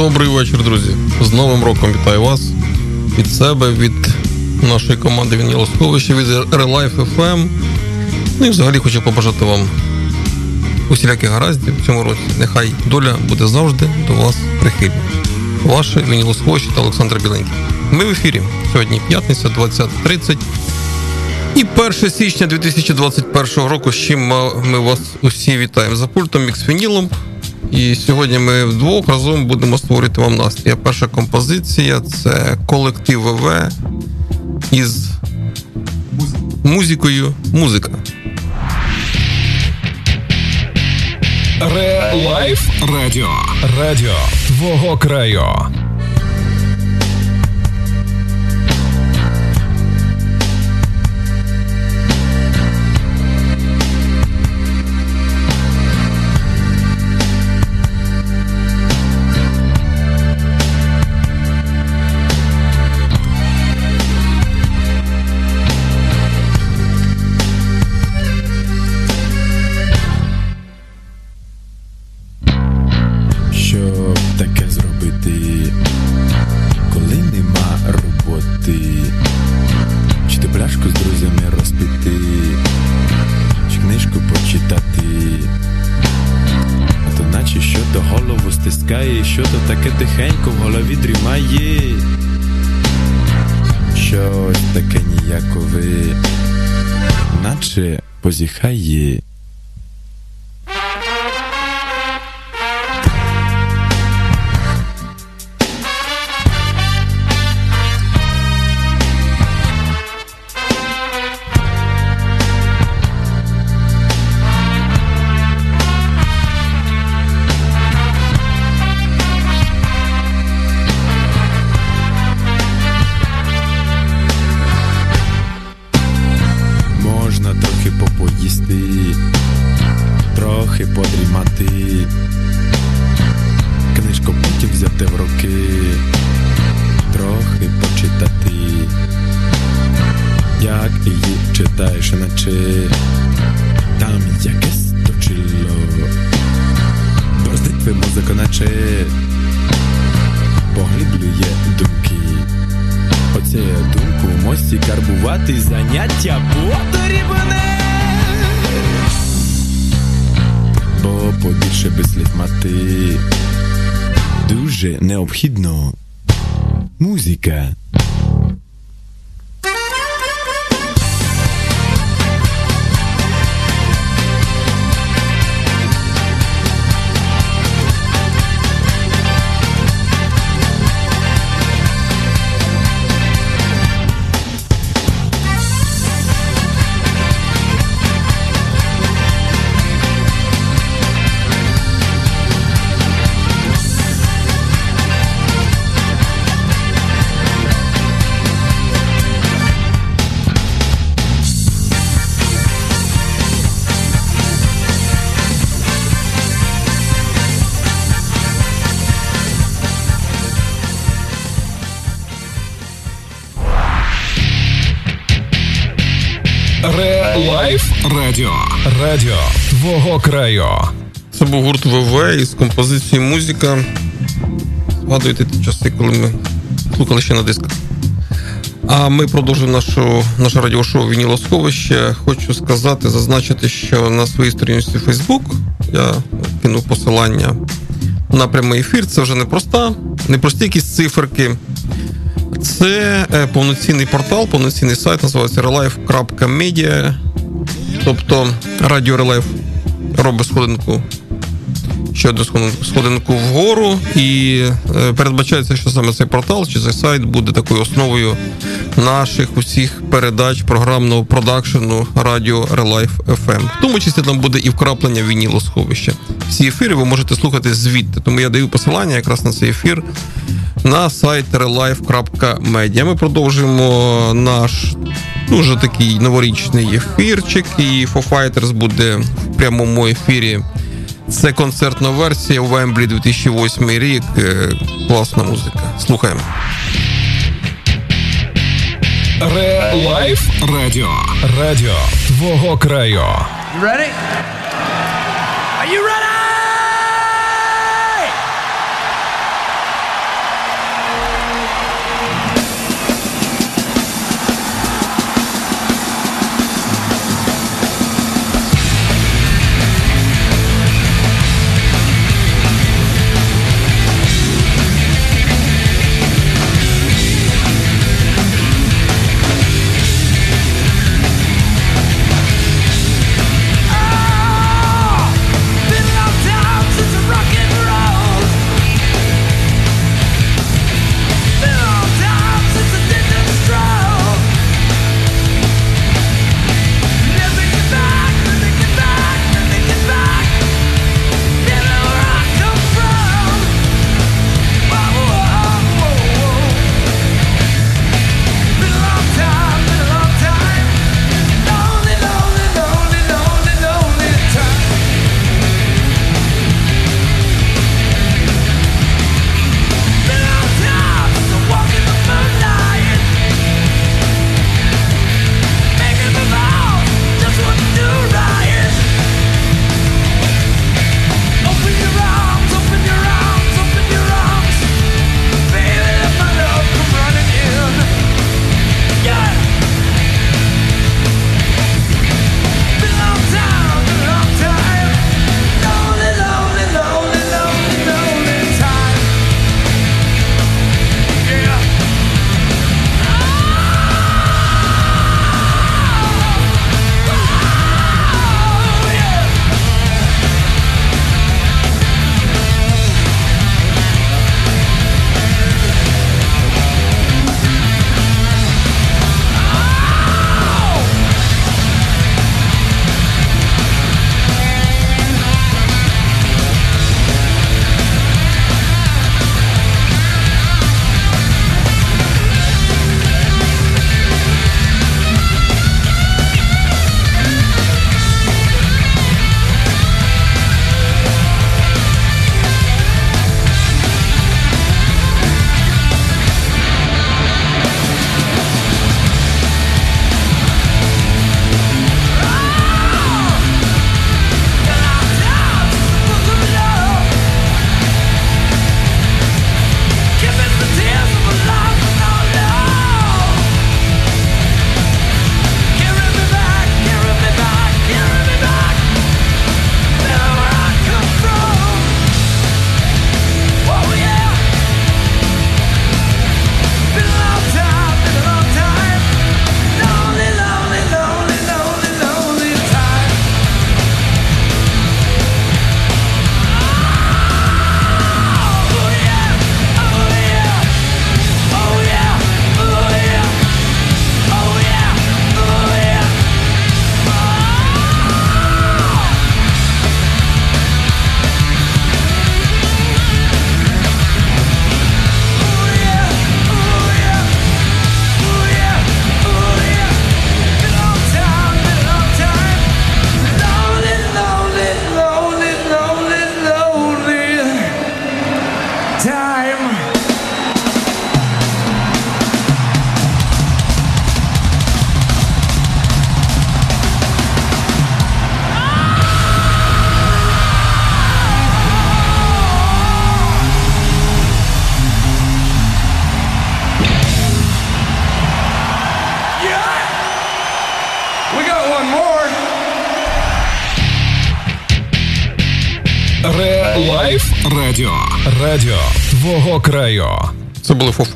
Добрий вечір, друзі. З Новим роком вітаю вас від себе, від нашої команди Вініло Сховище, від Relife FM. Ну і взагалі хочу побажати вам усіляких гараздів в цьому році. Нехай доля буде завжди до вас прихильна. Ваше Вініло Сховище та Олександр Біленький. Ми в ефірі. Сьогодні п'ятниця, 20.30. І 1 січня 2021 року, з чим ми вас усі вітаємо за пультом Міксфінілом. І сьогодні ми вдвох разом будемо створити вам настрій. Перша композиція це колектив ВВ із музикою музика. Relife Радіо. Радіо твого краю. 厉害耶！Необхідно музика. Радіо твого краю. Це був гурт ВВ із композицією музика. Згадуєте ті часи, коли ми слухали ще на дисках. А ми продовжуємо нашу, наше радіошоу Вініло Сховище. Хочу сказати, зазначити, що на своїй сторінці Facebook я кинув посилання на прямий ефір. Це вже не проста, не прості якісь циферки. Це е, повноцінний портал, повноцінний сайт, називається relife.media. Тобто Радіо Relife робить сходинку ще одну сходинку вгору, і е, передбачається, що саме цей портал чи цей сайт буде такою основою наших усіх передач програмного продакшену Радіо Relife FM. В тому числі там буде і вкраплення вінілосховища. Всі ефіри ви можете слухати звідти. Тому я даю посилання якраз на цей ефір на сайт relife.media. Ми продовжуємо наш дуже такий новорічний ефірчик. І Foo Fighters буде в прямому ефірі. Це концертна версія у Вемблі 2008 рік. Е, класна музика. Слухаємо. Relife Радіо. Радіо твого краю. You ready? Are you ready?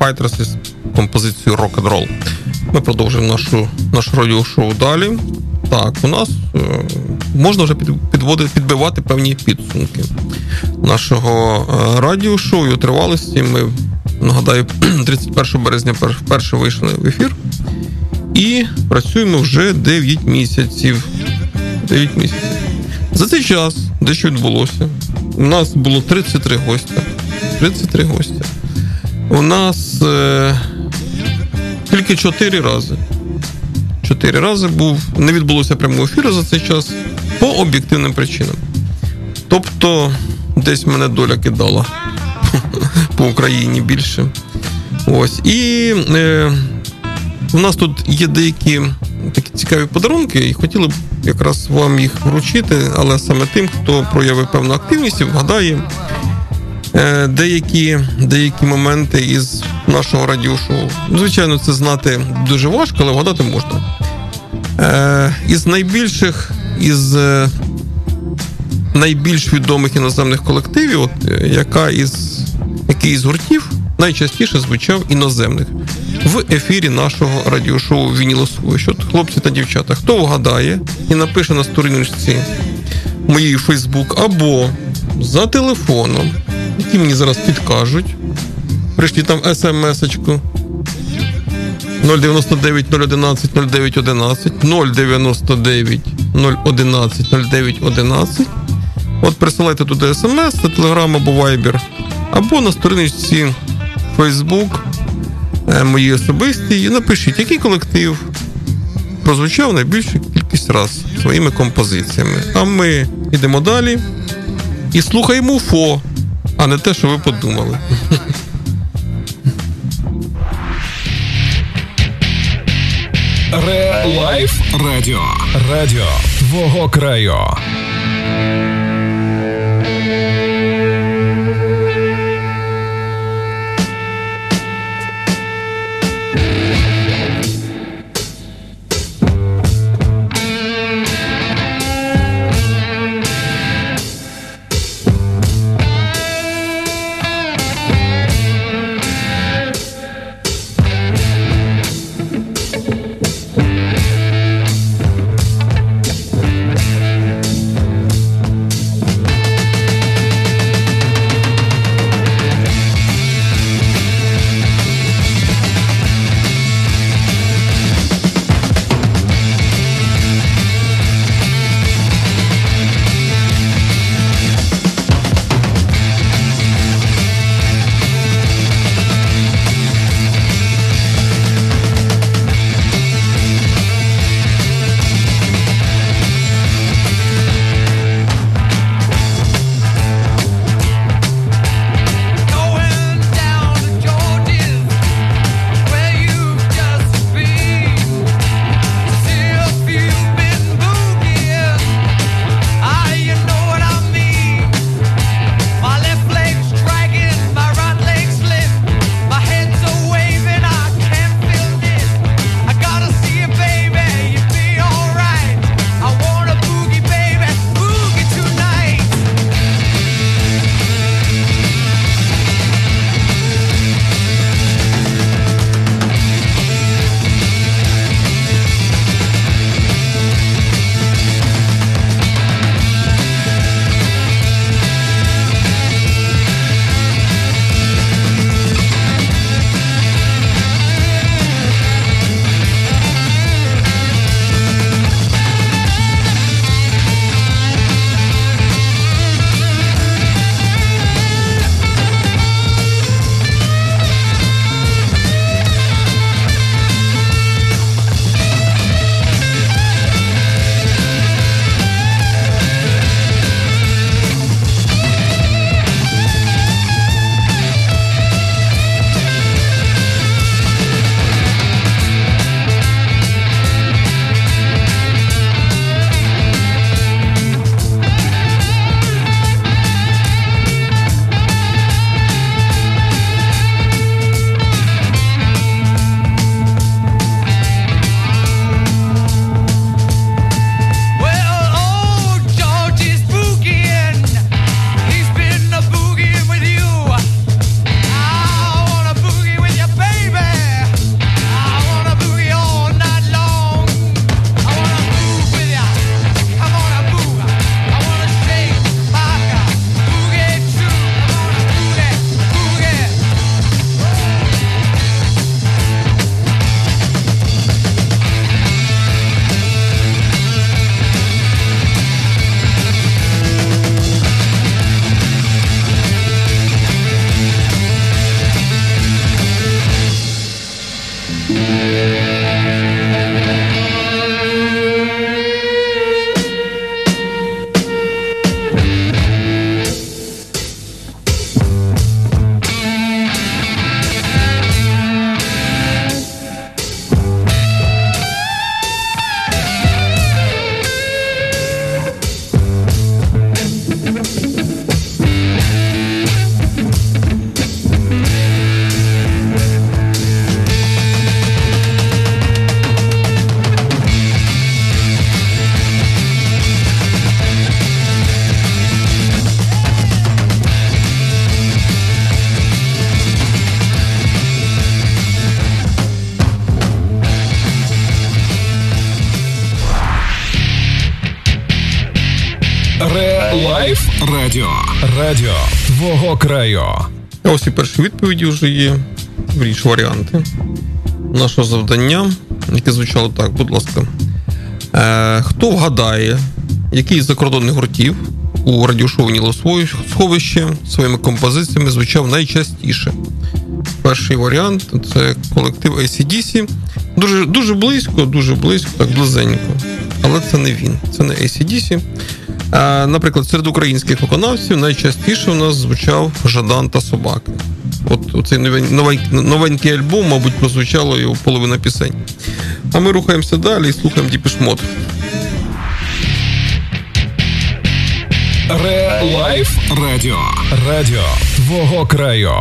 Fighters із композицією Rock and Roll. Ми продовжуємо нашу, наше радіошоу далі. Так, у нас е, можна вже підводити, підбивати певні підсумки нашого е, радіошоу і тривалості. Ми нагадаю, 31 березня вперше вийшли в ефір. І працюємо вже 9 місяців. 9 місяців. За цей час, дещо відбулося, у нас було 33 гостя. 33 гостя. У нас е, тільки 4 рази. 4 рази був, не відбулося прямого ефіру за цей час по об'єктивним причинам. Тобто, десь мене доля кидала по Україні більше. Ось. І е, у нас тут є деякі такі цікаві подарунки, і хотіли б якраз вам їх вручити, але саме тим, хто проявив певну активність вгадає деякі деякі моменти із нашого радіошоу. Звичайно, це знати дуже важко, але вгадати можна. Е, із найбільших, із е, найбільш відомих іноземних колективів, от, яка із який із гуртів найчастіше звучав іноземних в ефірі нашого радіошоу Вінілосовище. От хлопці та дівчата, хто вгадає і напише на сторіночці моєї Фейсбук або за телефоном, які мені зараз підкажуть. Прийшли там смс-очку 099 011 0911 099 011 0911 От присилайте туди смс, на телеграм або вайбер, або на сторінці Facebook Е, мої особисті, і напишіть, який колектив прозвучав найбільшу кількість раз своїми композиціями. А ми йдемо далі і слухаємо ФО, а не те, що ви подумали. Реалайф Радіо. Радіо твого краю. Life Радіо. Радіо твого краю. Ось і перші відповіді вже є. Вірніше варіанти. Нашого завдання, яке звучало так, будь ласка. Е, Хто вгадає, який з закордонних гуртів у радіошоу Вінілосховище своїми композиціями звучав найчастіше? Перший варіант це колектив ACDC. Дуже дуже близько, дуже близько, так близенько. Але це не він, це не ACDC. Наприклад, серед українських виконавців найчастіше у нас звучав Жадан та собаки. От цей новенький, новенький альбом, мабуть, прозвучало його половина пісень. А ми рухаємося далі і слухаємо Depeche Mode. Relife Радіо. Радіо твого краю.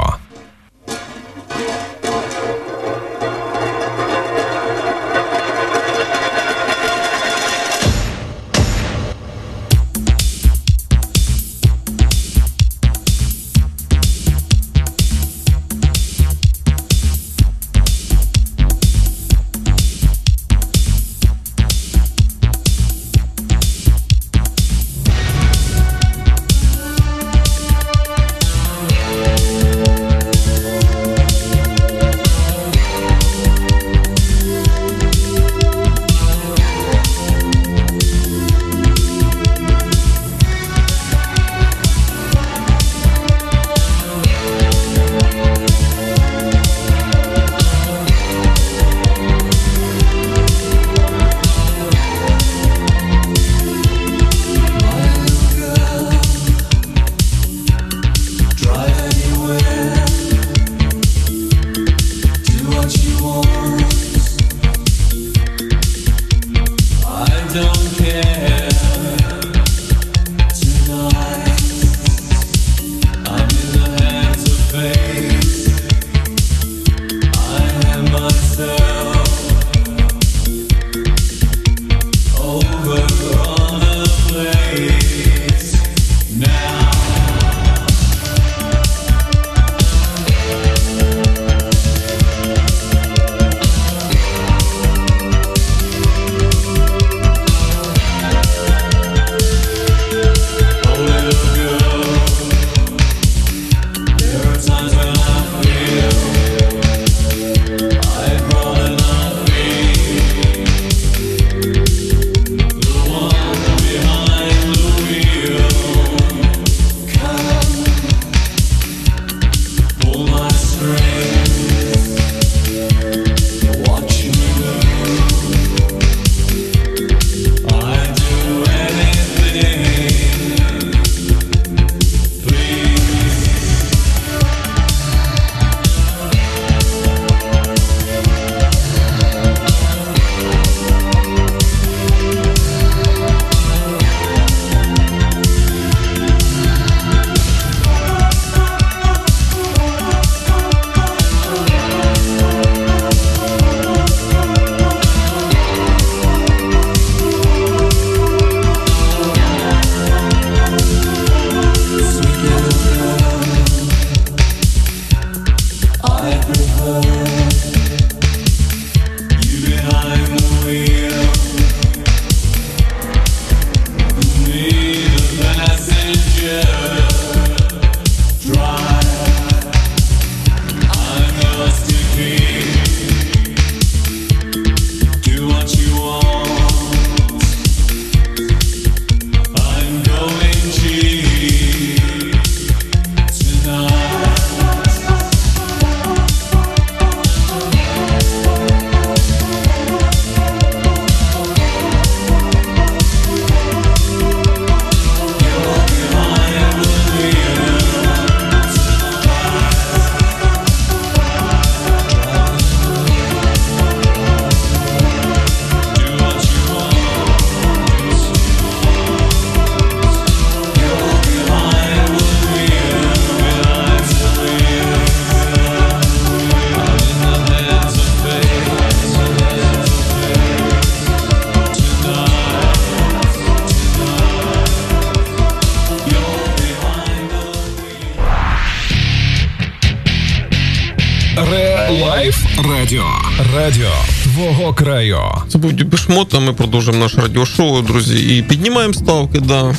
Це був Дюбешмот, а ми продовжуємо наше радіошоу, друзі. І піднімаємо ставки, да.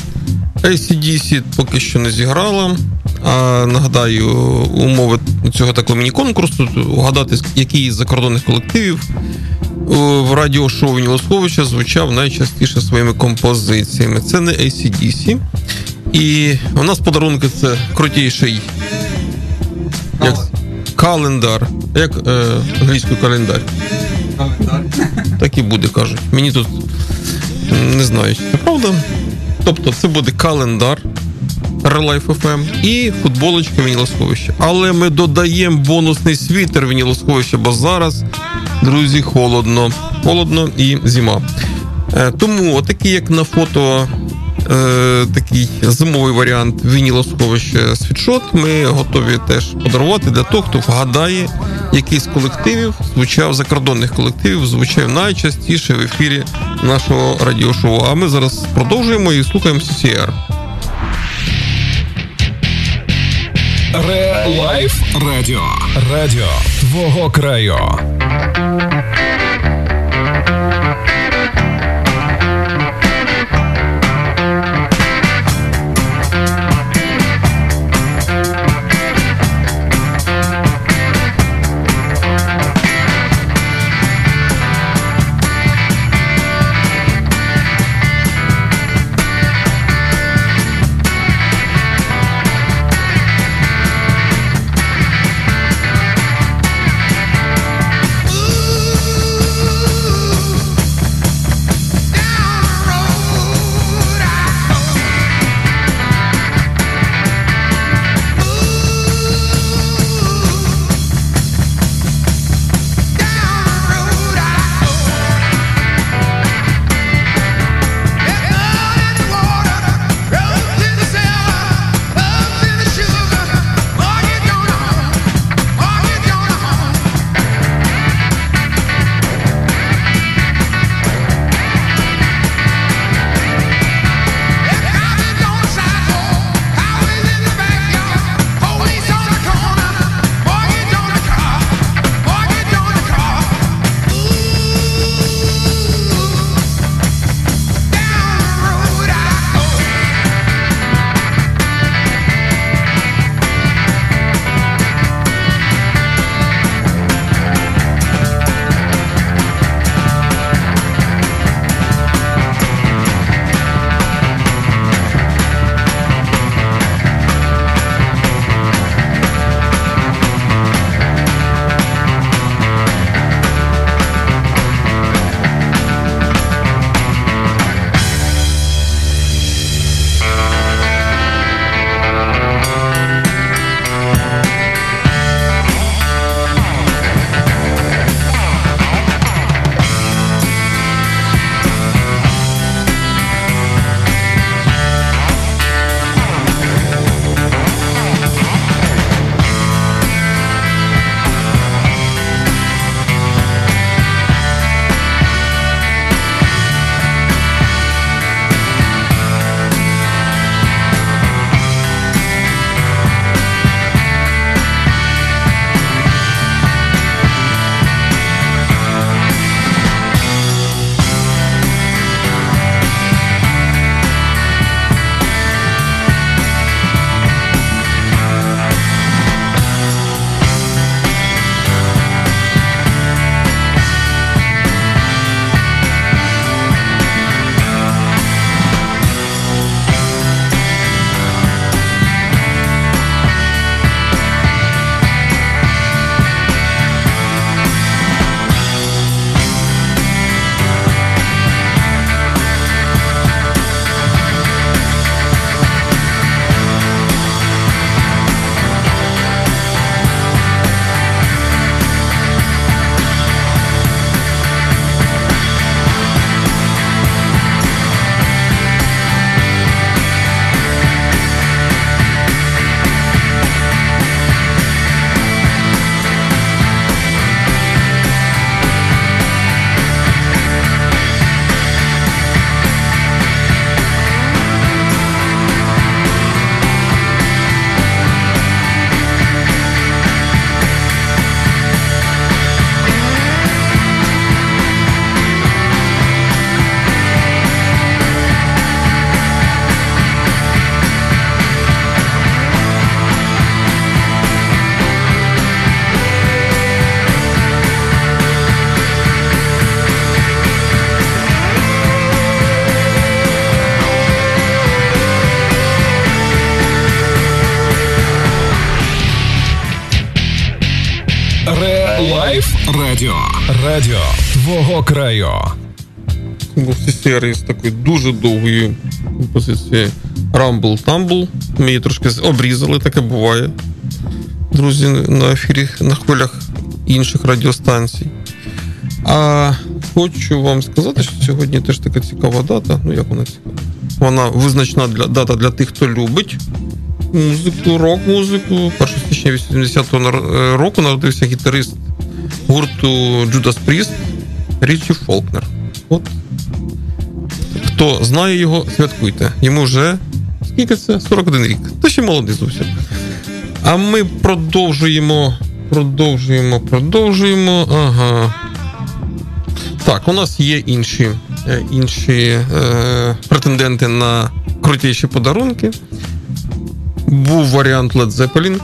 ACDC поки що не зіграла. А нагадаю, умови цього такого міні-конкурсу угадати, який із закордонних колективів в радіошоу Нілосховича звучав найчастіше своїми композиціями. Це не ACDC. І у нас подарунки це крутіший як календар. Як е, англійською календар. Календар. Так і буде, кажуть. Мені тут не знаю, чи правда. Тобто це буде календар Relife FM і футболочка Вінілосховища. Але ми додаємо бонусний світер Вінілосховища, бо зараз, друзі, холодно. Холодно і зима. Е, тому, отакий, як на фото, е, такий зимовий варіант вінілосховища світшот, ми готові теж подарувати для того, хто вгадає, який з колективів звучав закордонних колективів, звучав найчастіше в ефірі нашого радіошоу. А ми зараз продовжуємо і слухаємо CCR. Ре-лайф радіо. Радіо твого краю. Радіо. Твого краю. Був серії з такої дуже довгої композиції Rumble Tumble. Ми її трошки обрізали, таке буває. Друзі, на ефірі на хвилях інших радіостанцій. А хочу вам сказати, що сьогодні теж така цікава дата. Ну, як вона цікава? Вона визначна для дата для тих, хто любить музику, рок-музику. 1 січня 80-го е, року народився гітарист гурту Judas Priest Річі Фолкнер. От хто знає його, святкуйте. Йому вже скільки це? 41 рік. Та ще молодий зовсім. А ми продовжуємо, продовжуємо, продовжуємо. Ага. Так, у нас є інші е, інші е, претенденти на крутіші подарунки. Був варіант Led Zeppelin.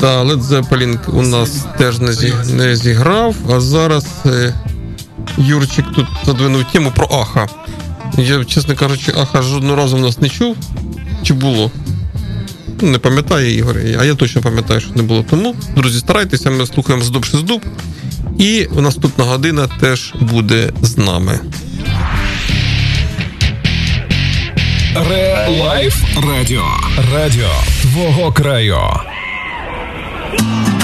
Да, Led Zeppelin у нас теж не, зі, не зіграв, а зараз е, Юрчик тут задвинув тему про Аха. Я, чесно кажучи, Аха жодного разу в нас не чув. Чи було? Не пам'ятає Ігор, а я точно пам'ятаю, що не було. Тому, друзі, старайтеся, ми слухаємо здоб дуб. І наступна година теж буде з нами. Ре Лайф Радіо. Радіо твого краю. Yeah.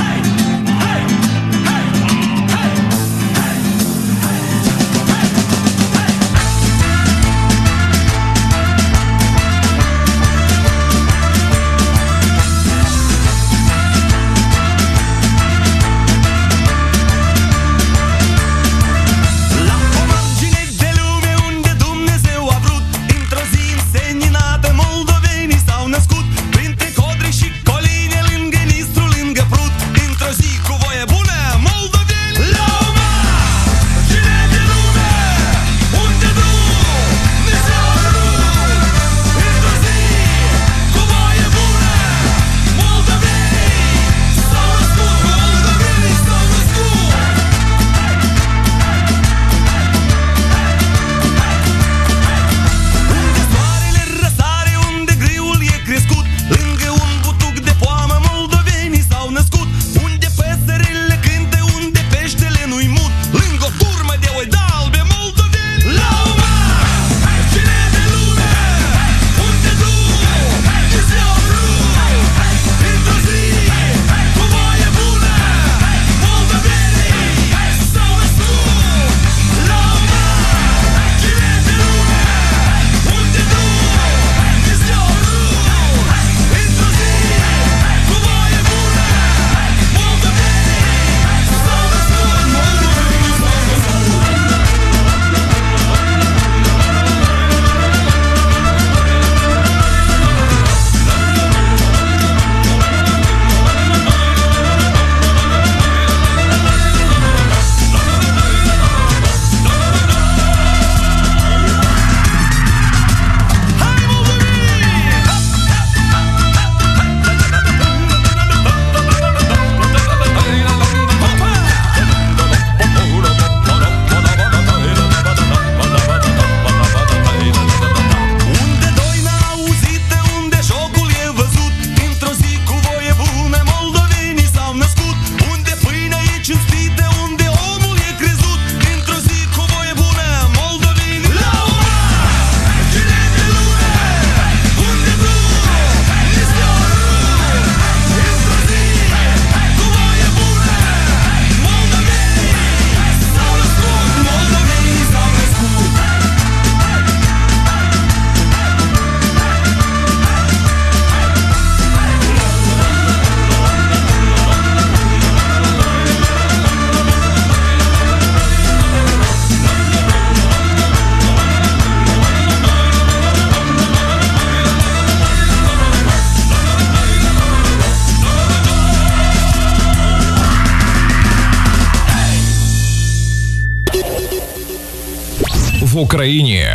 Україні.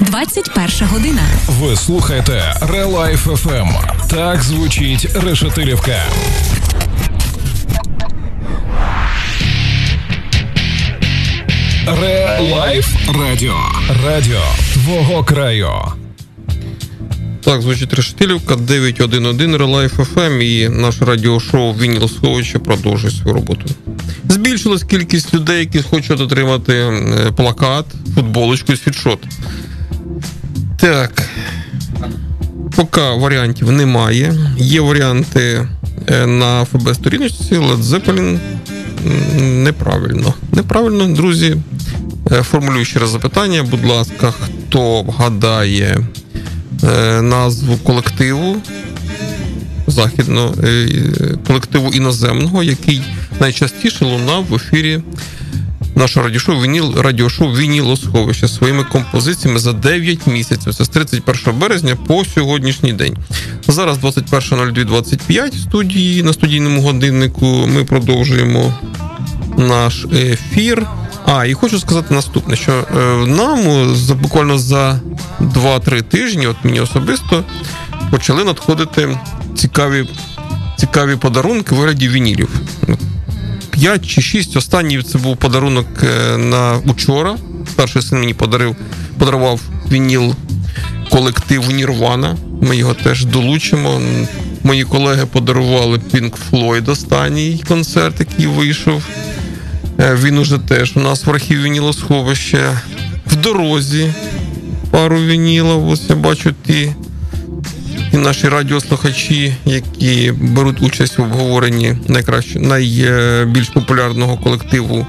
21 година. Ви слухаєте Relife FM. Так звучить Решетилівка. Relife Радіо. Радіо твого краю. Так, звучить Решетилівка 911 Relife FM і наше радіошоу Вінілосховище продовжує свою роботу. Збільшилась кількість людей, які хочуть отримати е, плакат, футболочку і світшот. Так. Поки варіантів немає. Є варіанти е, на ФБ-сторіночці Led Zeppelin неправильно. Неправильно, друзі. Е, формулюю ще раз запитання. Будь ласка, хто вгадає е, назву колективу західного колективу іноземного, який найчастіше лунав в ефірі нашого радіошоу Вініл радіошоу Вінілосховище своїми композиціями за 9 місяців. Це з 31 березня по сьогоднішній день. Зараз 21.02.25 студії на студійному годиннику. Ми продовжуємо наш ефір. А, і хочу сказати наступне: що е, нам за буквально за 2-3 тижні, от мені особисто, почали надходити цікаві цікаві подарунки в вигляді вінілів. 5 чи 6. Останній це був подарунок е, на учора. Перший син мені подарив, подарував вініл колектив Нірвана. Ми його теж долучимо. Мої колеги подарували Pink Floyd останній концерт, який вийшов. Е, він уже теж у нас в архіві вінілосховища. В дорозі пару вінілів. Ось я бачу ті і наші радіослухачі, які беруть участь в обговоренні найкраще найбільш популярного колективу,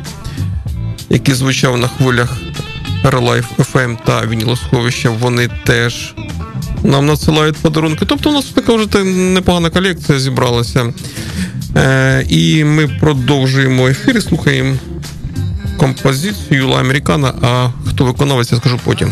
який звучав на хвилях Relife FM та Вінілосховища, вони теж нам надсилають подарунки. Тобто, у нас така вже непогана колекція зібралася. Е, І ми продовжуємо ефір і слухаємо композицію La Americana. А хто виконавець, я скажу потім.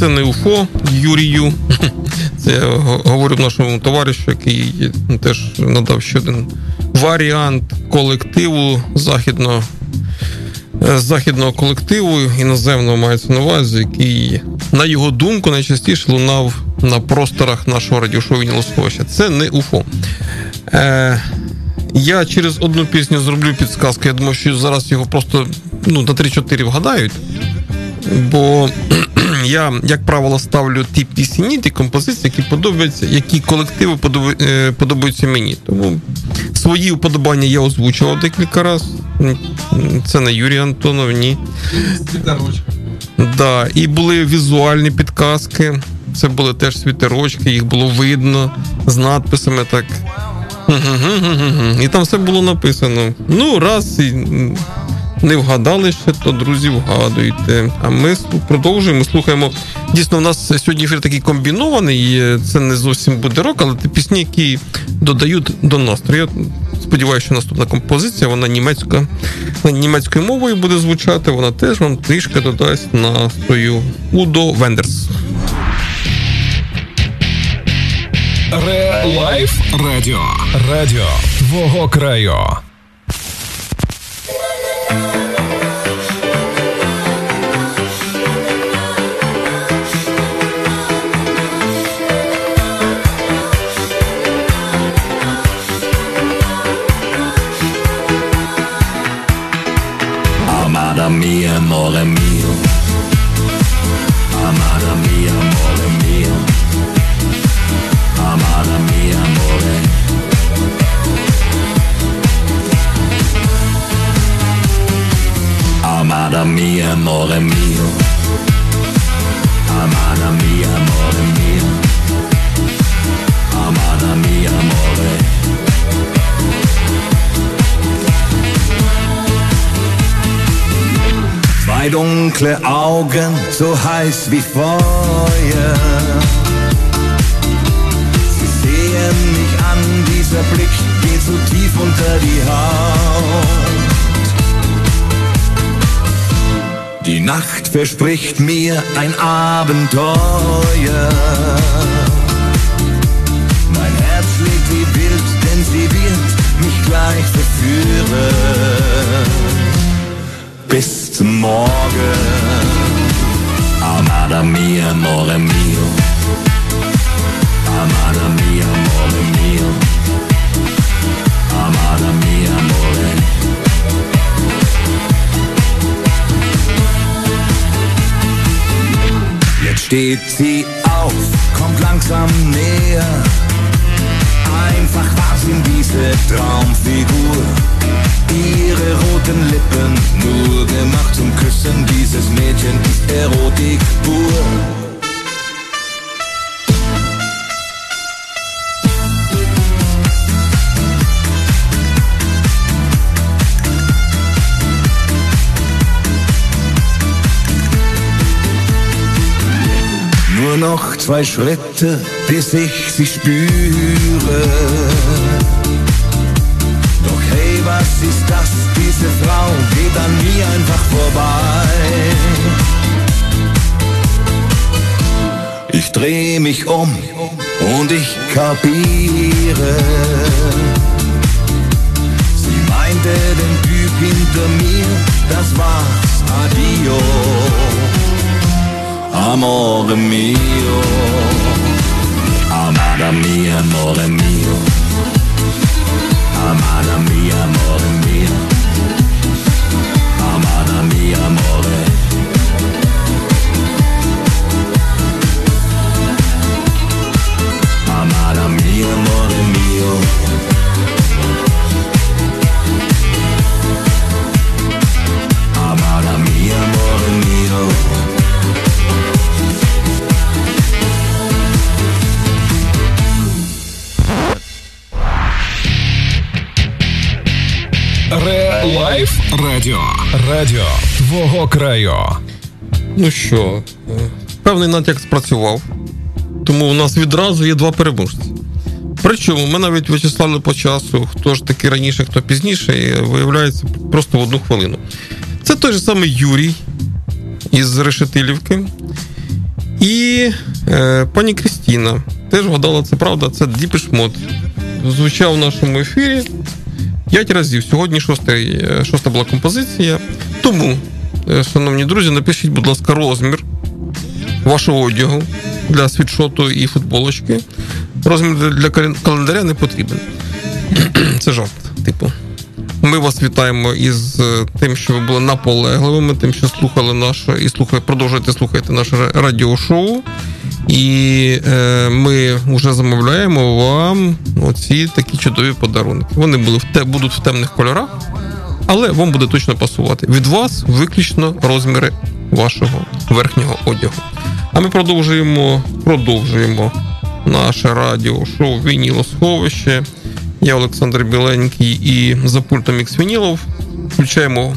Це не УФО Юрію. Це я говорю нашому товаришу, який теж надав ще один варіант колективу західного е, західного колективу іноземного мається на увазі, який, на його думку, найчастіше лунав на просторах нашого радіошоу Нілосховища. Це не УФО. Е, Я через одну пісню зроблю підсказку. Я думаю, що зараз його просто ну, на 3-4 вгадають. Бо я, як правило, ставлю ті пісні, ті композиції, які подобаються, які колективи е, подобаються мені. Тому свої уподобання я озвучував декілька разів. Це не Юрій Антонов, ні. Да, І були візуальні підказки. Це були теж світерочки, їх було видно з надписами так. І там все було написано. Ну, раз і не вгадали ще, то друзі, вгадуйте. А ми продовжуємо, слухаємо. Дійсно, у нас сьогодні ефір такий комбінований. Це не зовсім буде рок, але це пісні, які додають до настрою. Сподіваюся, що наступна композиція, вона німецька, німецькою мовою буде звучати, вона теж вам трішки додасть настрою. Удо Вендерс. Ре Лайф Радіо. Радіо твого краю. Thank you. Amore mio. Amada mia, amore mio. Amada mia, amore. Zwei dunkle Augen, so heiß wie Feuer. Sie sehen mich an, dieser Blick geht so tief unter die Haut. Die Nacht verspricht mir ein Abenteuer. Mein Herz schlägt wie wild, denn sie wird mich gleich verführen bis zum Morgen. Amada mia, amore mio. Amada mia, amore mio. Steht sie auf, kommt langsam näher. Einfach war sie diese Traumfigur. Ihre roten Lippen nur gemacht zum Küssen. Dieses Mädchen ist Erotik pur. Noch zwei Schritte, bis ich sie spüre. Doch hey, was ist das? Diese Frau geht an mir einfach vorbei. Ich dreh mich um und ich kapiere. Sie meinte den Typ hinter mir, das war's, adio. Amore mio, amada mia, amore mio. Amada mia, amore mio. Amada mia, amore. Amada Радіо. Радіо твого краю. Ну що, певний натяк спрацював, тому у нас відразу є два переможці. Причому ми навіть вичислали по часу, хто ж таки раніше, хто пізніше, і виявляється просто в одну хвилину. Це той же самий Юрій із Решетилівки. І е, пані Крістіна теж вгадала, це правда, це Діпеш Мод. Звучав в нашому ефірі п'ять разів. Сьогодні шостий, е, шоста була композиція. Тому, е, шановні друзі, напишіть, будь ласка, розмір вашого одягу. для світшоту і футболочки. Розмір для календаря не потрібен. Це жарт, типу. Ми вас вітаємо із е, тим, що ви були наполегливими, тим, що слухали наше і слухали, продовжуєте слухати наше радіошоу. І е, ми вже замовляємо вам оці такі чудові подарунки. Вони були в те, будуть в темних кольорах, але вам буде точно пасувати. Від вас виключно розміри вашого верхнього одягу. А ми продовжуємо продовжуємо наше радіошоу Вінілосховище. Я Олександр Біленький і за пультом Ікс Вінілов. Включаємо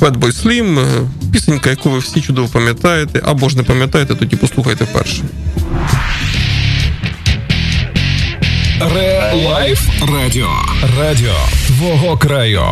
Fatboy Slim, пісенька, яку ви всі чудово пам'ятаєте, або ж не пам'ятаєте, тоді послухайте перше. Relife Радіо. Радіо твого краю.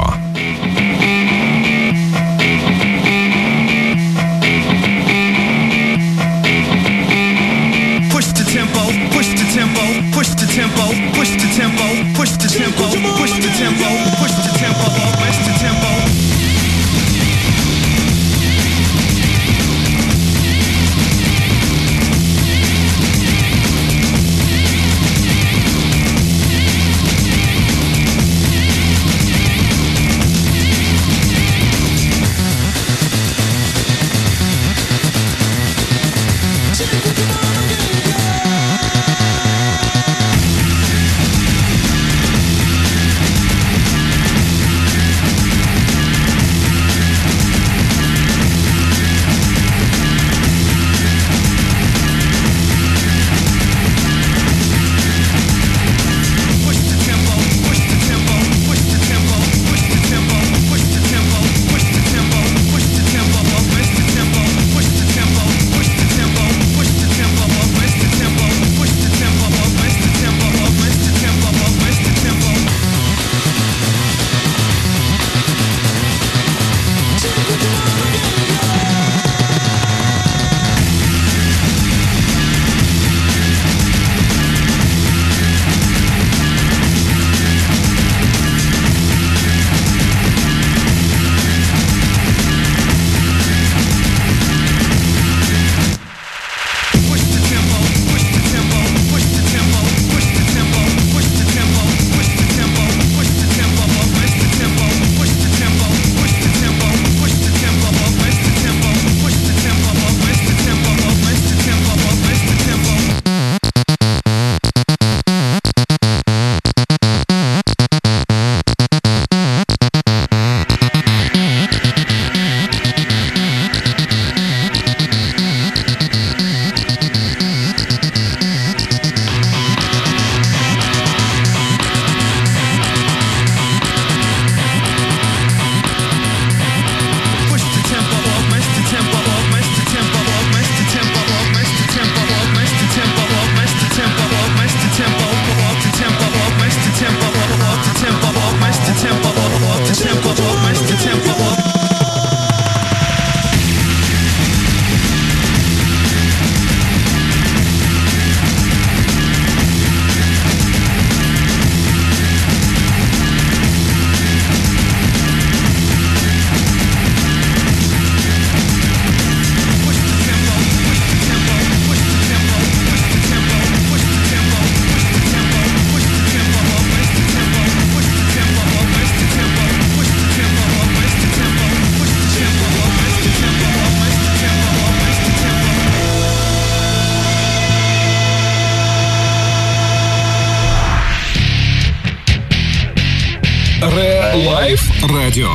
Радіо.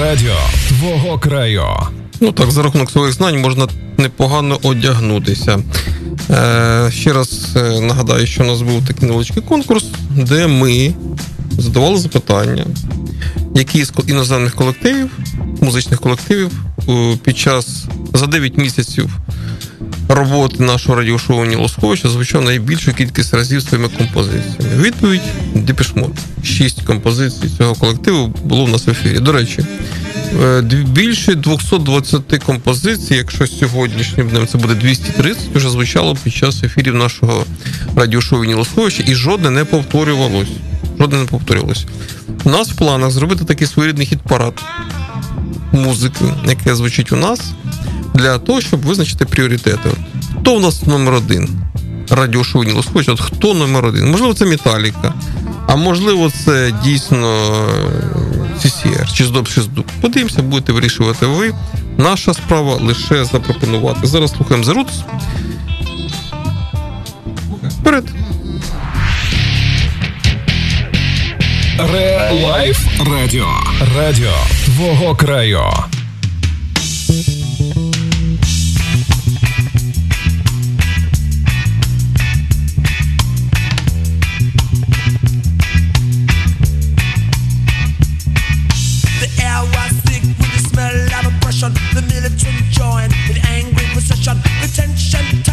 Радіо твого краю. Ну так, за рахунок своїх знань можна непогано одягнутися. Е, Ще раз е, нагадаю, що у нас був такий невеличкий конкурс, де ми задавали запитання, які з іноземних колективів, музичних колективів під час за 9 місяців роботи нашого радіошоу Нілосховича звучав найбільшу кількість разів своїми композиціями. Відповідь Депішмот. Шість композицій цього колективу було в нас в ефірі. До речі, е, більше 220 композицій, якщо сьогоднішнім днем це буде 230, вже звучало під час ефірів нашого радіошоу Нілосховича, і жодне не повторювалось. Жодне не повторювалось. У нас в планах зробити такий своєрідний хіт-парад музики, яке звучить у нас, для того, щоб визначити пріоритети Хто у нас номер один? Радіошоу Нілосхоч, от хто номер один? Можливо, це Металіка, а можливо, це дійсно CCR чи здоб чи здоб. Подивимося, будете вирішувати ви. Наша справа лише запропонувати. Зараз слухаємо The Roots. Вперед! Ре-лайф радіо. Радіо твого краю. The militant join in angry procession. The tension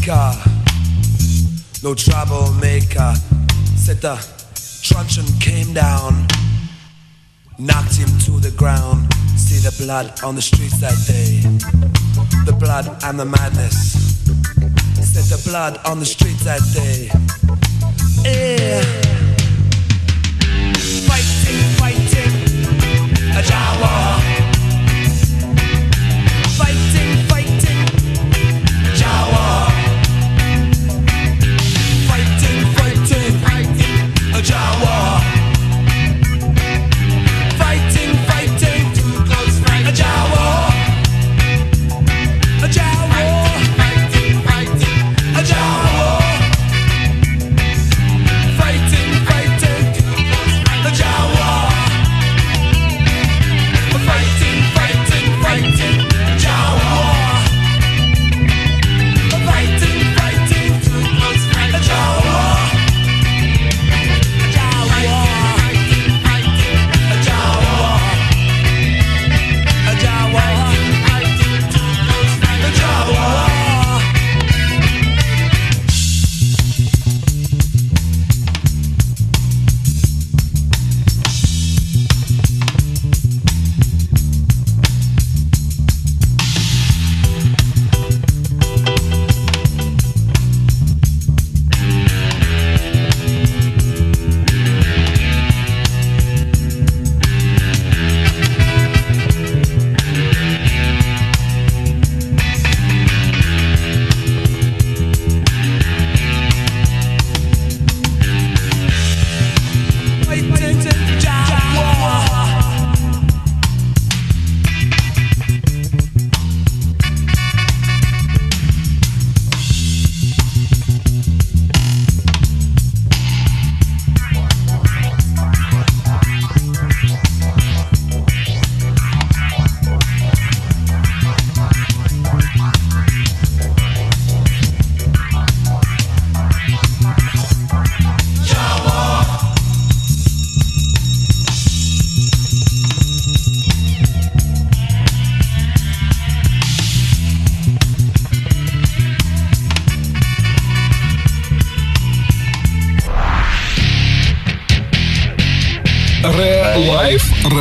Baker, no troublemaker. Said the truncheon came down knocked him to the ground. See the blood on the streets that day. The blood and the madness. Said the blood on the streets that day. Yeah. Fighting, fighting, a Jawa.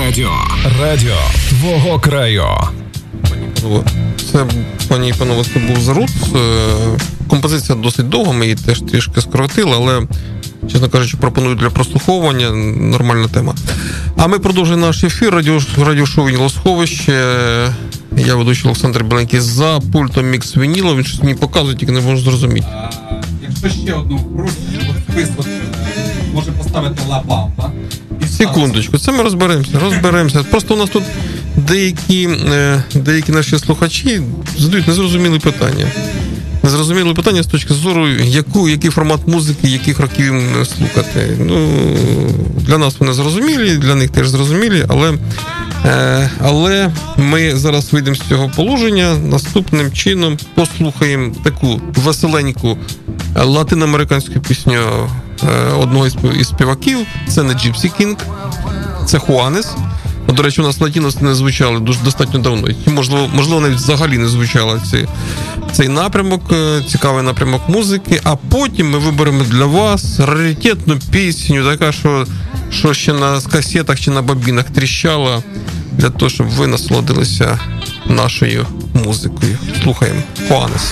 Радіо. Радіо твого краю. Це, пані і панове, це був Зарут. Е, композиція досить довга, ми її теж трішки скоротили, але, чесно кажучи, пропоную для прослуховування нормальна тема. А ми продовжуємо наш ефір. Радіо, радіошоу Вінілосховище. Я ведучий Олександр Біленький за пультом Мікс Вініло. Він щось мені показує, тільки не можу зрозуміти. Якщо ще одну гру список, може поставити лапам, так? Секундочку, це ми розберемося. Розберемося. Просто у нас тут деякі е, деякі наші слухачі задають незрозумілі питання. Незрозуміле питання з точки зору, яку, який формат музики, яких років їм слухати. Ну, Для нас вони зрозумілі, для них теж зрозумілі, але е, але ми зараз вийдемо з цього положення. Наступним чином послухаємо таку веселеньку латиноамериканську пісню е, одного із співаків. Це не Gypsy King, це Хуанес. До речі, у нас латінос не звучали дуже достатньо давно. Можливо, можливо, навіть взагалі не звучала ці, цей напрямок, е, цікавий напрямок музики. А потім ми виберемо для вас раритетну пісню, така, що що ще на касетах чи на бобінах тріщала, для того, щоб ви насолодилися нашою музикою. Слухаємо Хуанес.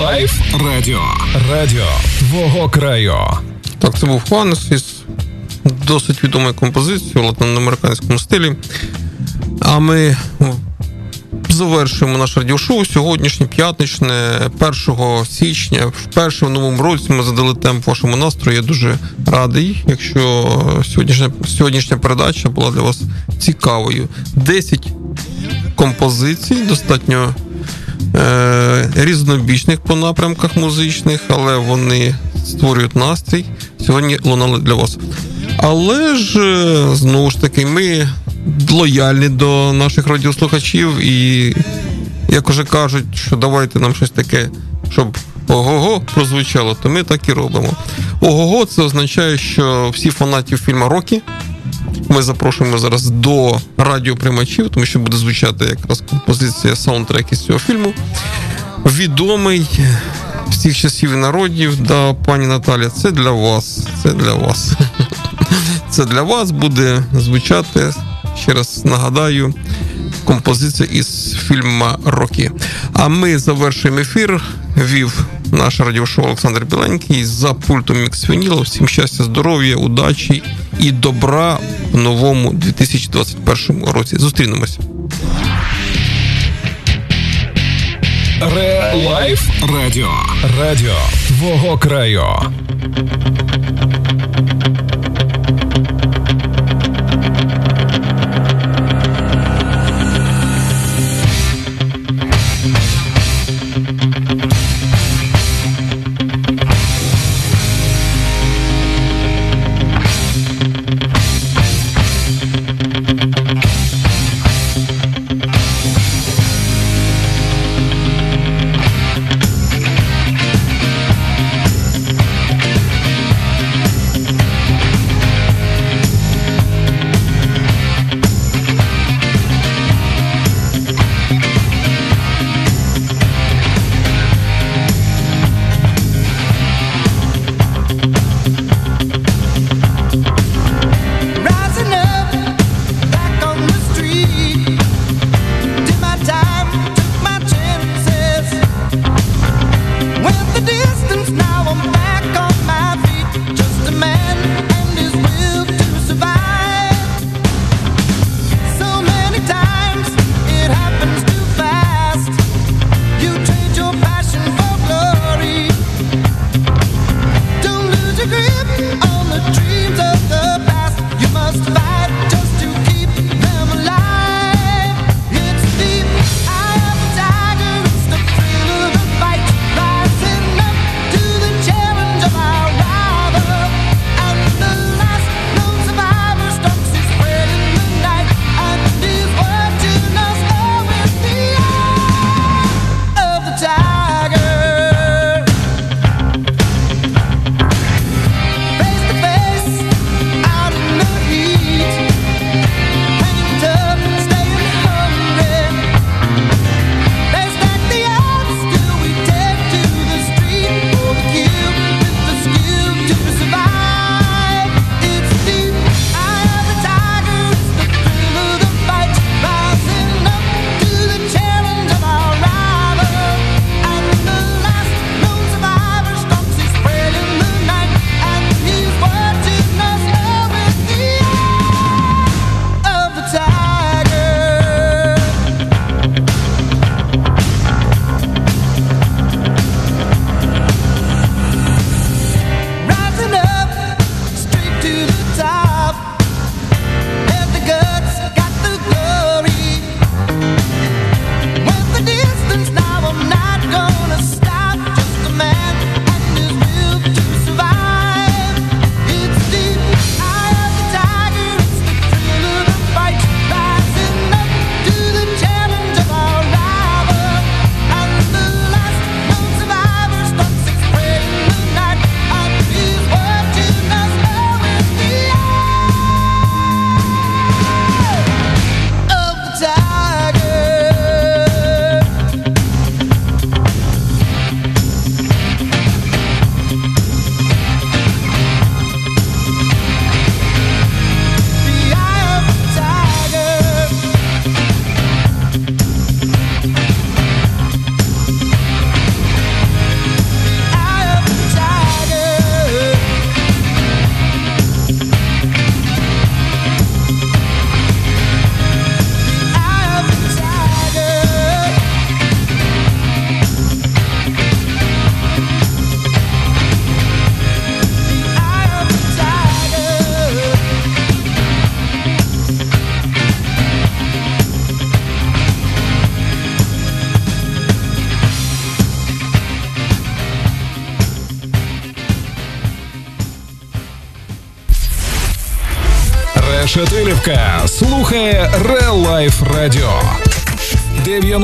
Relife радіо. Радіо твого краю. Так, це був Хуанес із досить відомою композицією в латиноамериканському стилі. А ми завершуємо наше радіошоу сьогоднішнє п'ятничне, 1 січня. Вперше в новому році ми задали темп вашому настрою. Я дуже радий, якщо сьогоднішня сьогоднішня передача була для вас цікавою. 10 композицій, достатньо різнобічних по напрямках музичних, але вони створюють настрій. Сьогодні лунали для вас. Але ж е, знову ж таки, ми лояльні до наших радіослухачів, і як уже кажуть, що давайте нам щось таке, щоб ого-го прозвучало, то ми так і робимо. Ого-го, це означає, що всі фанатів фільму Рокі. Ми запрошуємо зараз до радіоприймачів, тому що буде звучати якраз композиція саундтрек із цього фільму. Відомий всіх часів народів, да, пані Наталя, це для вас. Це для вас. Це для вас буде звучати. Ще раз нагадаю, композиція із фільму Рокі. А ми завершуємо ефір. Вів наше радіошоу Олександр Біленький за пультом Міксфеніла. Всім щастя, здоров'я, удачі і добра в новому 2021 році. Зустрінемось. Ре-лайф радіо. Радіо твого краю.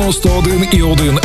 90 один і 1